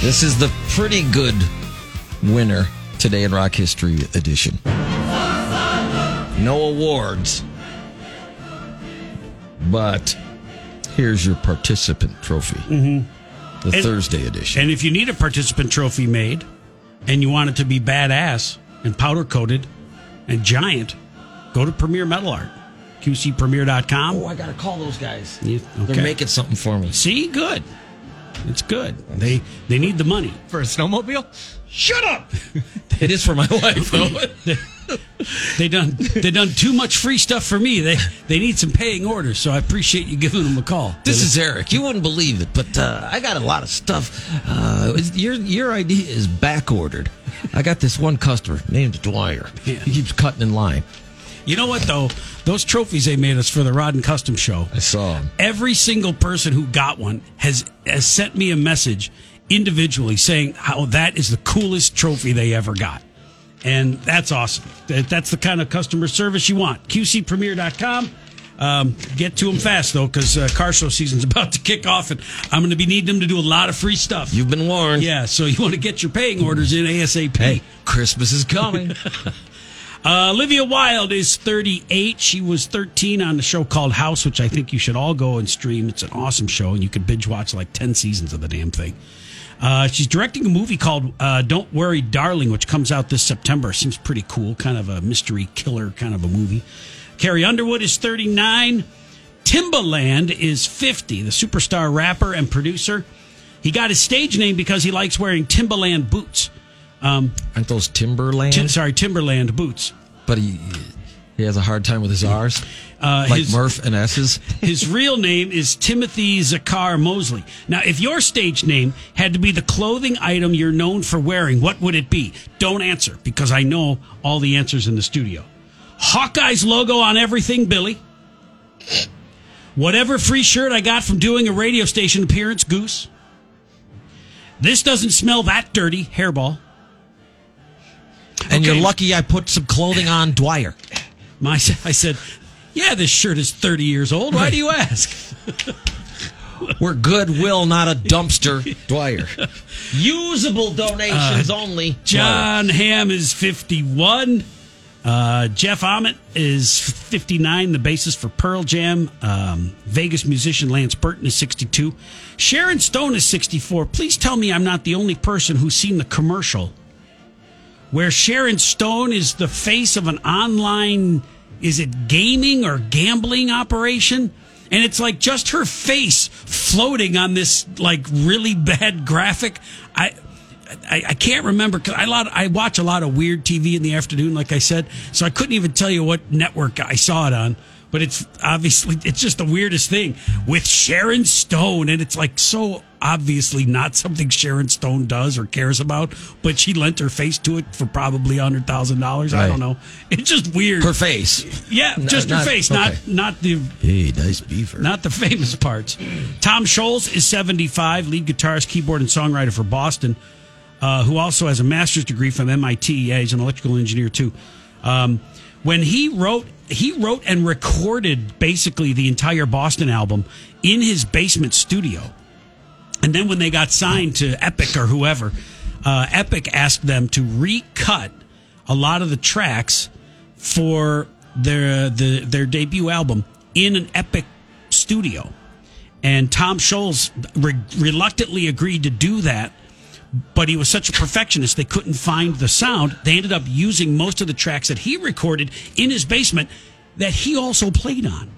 This is the pretty good winner today in Rock History Edition. No awards, but here's your participant trophy. Mm-hmm. The And- Thursday edition. And if you need a participant trophy made and you want it to be badass and powder coated and giant, go to Premier Metal Art, qcpremier.com. oh, I got to call those guys. Yeah, okay. They're making something for me. See, good. It's good. They they need the money. For a snowmobile? Shut up. It is for my wife, though. They done they done too much free stuff for me. They they need some paying orders, so I appreciate you giving them a call. This is Eric. You wouldn't believe it, but uh, I got a lot of stuff. Uh, your your idea is back ordered. I got this one customer named Dwyer. Yeah. He keeps cutting in line. You know what though? Those trophies they made us for the Rod and Custom show. I saw him. Every single person who got one has has sent me a message individually saying how that is the coolest trophy they ever got. And that's awesome. That, that's the kind of customer service you want. QCPremier.com. Um, get to them fast though, because uh, car show season's about to kick off, and I'm going to be needing them to do a lot of free stuff. You've been warned. yeah, so you want to get your paying orders in ASAP. Hey, Christmas is coming. Uh, Olivia Wilde is 38. She was 13 on the show called House, which I think you should all go and stream. It's an awesome show, and you could binge watch like 10 seasons of the damn thing. Uh, she's directing a movie called uh, Don't Worry, Darling, which comes out this September. Seems pretty cool, kind of a mystery killer kind of a movie. Carrie Underwood is 39. Timbaland is 50, the superstar rapper and producer. He got his stage name because he likes wearing Timbaland boots. Um, Aren't those Timberland? Tim, sorry, Timberland boots. but he he has a hard time with his R's, Uh, like his- Murph and S's. His real name is Timothy Zakar Mosley. Now, if your stage name had to be the clothing item you're known for wearing, what would it be? Don't answer because I know all the answers in the studio. Hawkeye's logo on everything, Billy. Whatever free shirt I got from doing a radio station appearance, Goose. This doesn't smell that dirty, hairball. And Okay. you're lucky I put some clothing on Dwyer. My, I said, yeah, this shirt is 30 years old. Why do you ask? We're goodwill, not a dumpster. Dwyer. Usable donations only. Jon Hamm is 51. Uh, Jeff Ament is 59, the bassist for Pearl Jam. Um, Vegas musician Lance Burton is 62. Sharon Stone is 64. Please tell me I'm not the only person who's seen the commercial where Sharon Stone is the face of an online, is it gaming or gambling operation? And it's like just her face floating on this like really bad graphic. I. I, I can't remember I lot I watch a lot of weird TV in the afternoon, like I said, so I couldn't even tell you what network I saw it on. But it's obviously it's just the weirdest thing with Sharon Stone, and it's like so obviously not something Sharon Stone does or cares about. But she lent her face to it for probably a hundred thousand dollars. I don't know. It's just weird. Her face. yeah, N- just her face, okay. not not the Hey, nice beaver. not the famous parts. Tom Scholz is 75, lead guitarist, keyboard, and songwriter for Boston, uh, who also has a master's degree from MIT. Yeah, he's an electrical engineer too. Um, when he wrote, he wrote and recorded basically the entire Boston album in his basement studio. And then when they got signed to Epic or whoever, uh, Epic asked them to recut a lot of the tracks for their the, their debut album in an Epic studio. And Tom Scholz re- reluctantly agreed to do that, but he was such a perfectionist they couldn't find the sound. They ended up using most of the tracks that he recorded in his basement that he also played on.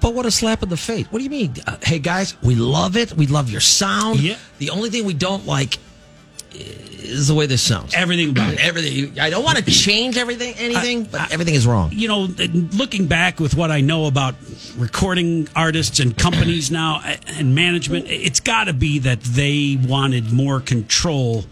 But what a slap in the face. What do you mean? Uh, hey, guys, we love it. We love your sound. Yeah. The only thing we don't like is the way this sounds. Everything about it. Everything. I don't want to change everything, anything, but everything is wrong. you know, looking back with what I know about recording artists and companies now and management, it's got to be that they wanted more control.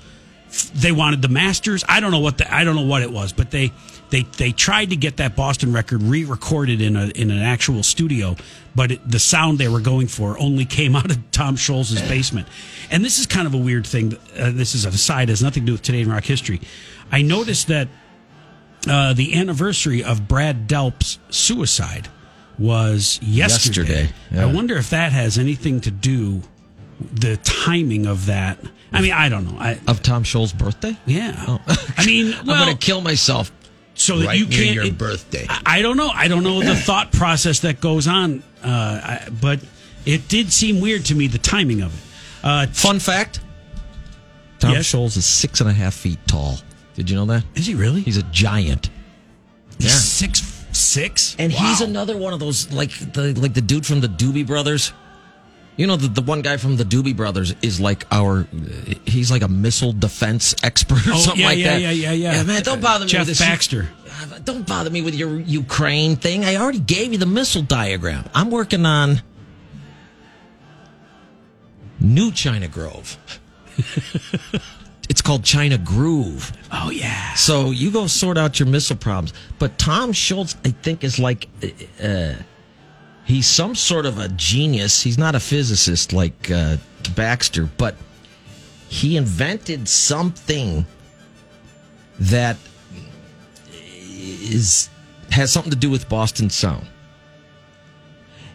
They wanted the masters. I don't know what the, I don't know what it was, but they they they tried to get that Boston record re-recorded in a in an actual studio, but it, the sound they were going for only came out of Tom Scholz's basement. And this is kind of a weird thing. Uh, this is an aside, has nothing to do with today in rock history. I noticed that uh, the anniversary of Brad Delp's suicide was yesterday. Yesterday, yeah. I wonder if that has anything to do the timing of that. I mean, I don't know. I, Of Tom Scholz's birthday? yeah. Oh. I mean, I'm going to kill myself so that right you near can't. your it- birthday. I I don't know. I don't know the thought process that goes on, uh, I, but it did seem weird to me the timing of it. Uh, Fun fact Tom Yes? Scholz is six and a half feet tall. Did you know that? is he really? He's a giant. He's Yeah. six six, And he's another one of those like the like the dude from the Doobie Brothers. You know the the one guy from the Doobie Brothers is like our he's like a missile defense expert or Oh, something yeah, like yeah, that. yeah, yeah, yeah. man, don't bother me Jeff with this. Baxter. Don't bother me with your Ukraine thing. I already gave you the missile diagram. I'm working on New China Grove. it's called China Groove. Oh yeah. So you go sort out your missile problems. But Tom Scholz, I think, is like uh, he's some sort of a genius. He's not a physicist like uh, Baxter, but he invented something that is has something to do with Boston Sound.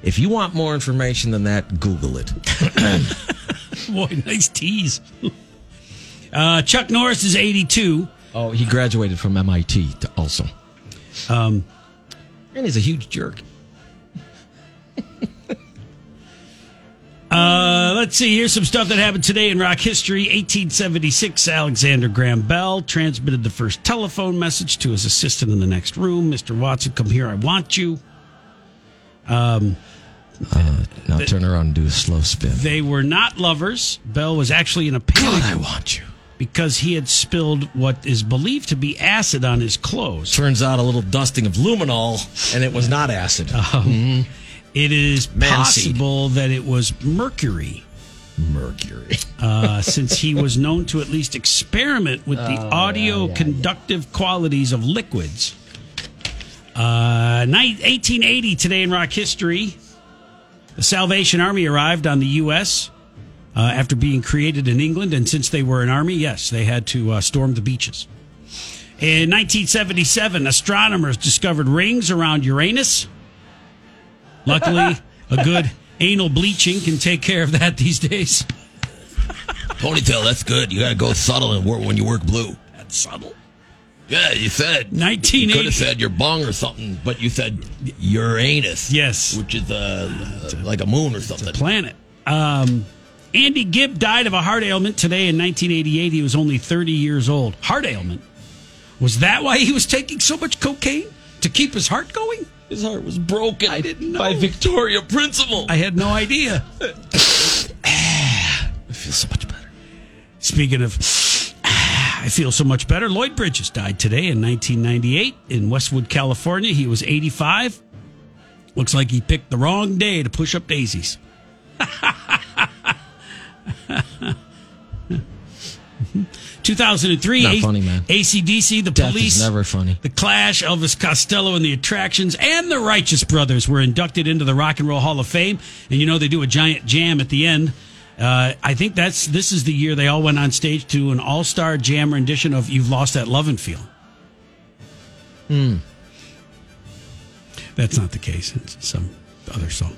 If you want more information than that, Google it. Boy, nice tease. Uh, Chuck Norris is 82. Oh, he graduated from MIT to also. Um, And he's a huge jerk. uh, let's see. Here's some stuff that happened today in rock history. 1876, Alexander Graham Bell transmitted the first telephone message to his assistant in the next room. Mr. Watson, come here. I want you. Um. Now turn around and do a slow spin. They were not lovers. Bell was actually in a panic I want you. because he had spilled what is believed to be acid on his clothes. Turns out a little dusting of luminol, and it was not acid. It is Man seed. possible that it was mercury. Mercury. uh, since he was known to at least experiment with the audio conductive qualities of liquids. Uh, 1880, today in rock history, the Salvation Army arrived on the U.S. Uh, after being created in England, and since they were an army, yes, they had to uh, storm the beaches. In 1977, astronomers discovered rings around Uranus. Luckily, a good anal bleaching can take care of that these days. Ponytail, that's good. You gotta go subtle and work when you work blue. That's subtle. Yeah, you said. 1980. You could have said your bong or something, but you said Uranus. Yes. Which is uh, like a moon or something. planet. Um, Andy Gibb died of a heart ailment today in 1988. He was only 30 years old. Heart ailment. Was that why he was taking so much cocaine? To keep his heart going? His heart was broken. I didn't know. By Victoria Principal. I had no idea. I feel so much better. Speaking of, I feel so much better. Lloyd Bridges died today in 1998 in Westwood, California. He was 85. Looks like he picked the wrong day to push up daisies. 2003, Not A- funny, man. ACDC, the Death police, is never funny. the Clash, Elvis Costello and the Attractions, and the Righteous Brothers were inducted into the Rock and Roll Hall of Fame. And you know they do a giant jam at the end. Uh, I think that's this is the year they all went on stage to an all star jam rendition of "You've Lost That Lovin' Feeling." Hmm. That's not the case. It's some other song.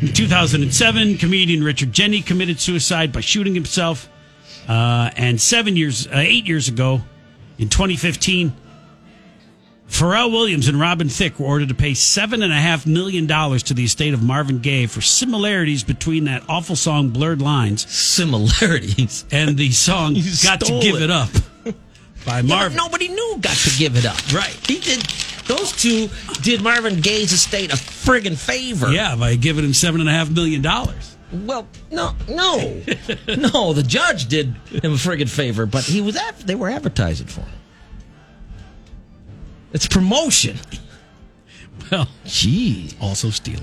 In 2007, comedian Richard Jeni committed suicide by shooting himself. Uh, and seven years, uh, eight years ago, in 2015, Pharrell Williams and Robin Thicke were ordered to pay seven and a half million dollars to the estate of Marvin Gaye for similarities between that awful song "Blurred Lines" Similarities. and the song "Got to Give it. It Up" by Yeah, Marvin. nobody knew got to give it up. Right. He did. Those two did Marvin Gaye's estate a friggin' favor. Yeah, by giving him seven and a half million dollars. Well, no, no, no. The judge did him a friggin' favor, but he was. Ad- they were advertising for him. It's promotion. Well, Gee. also stealing.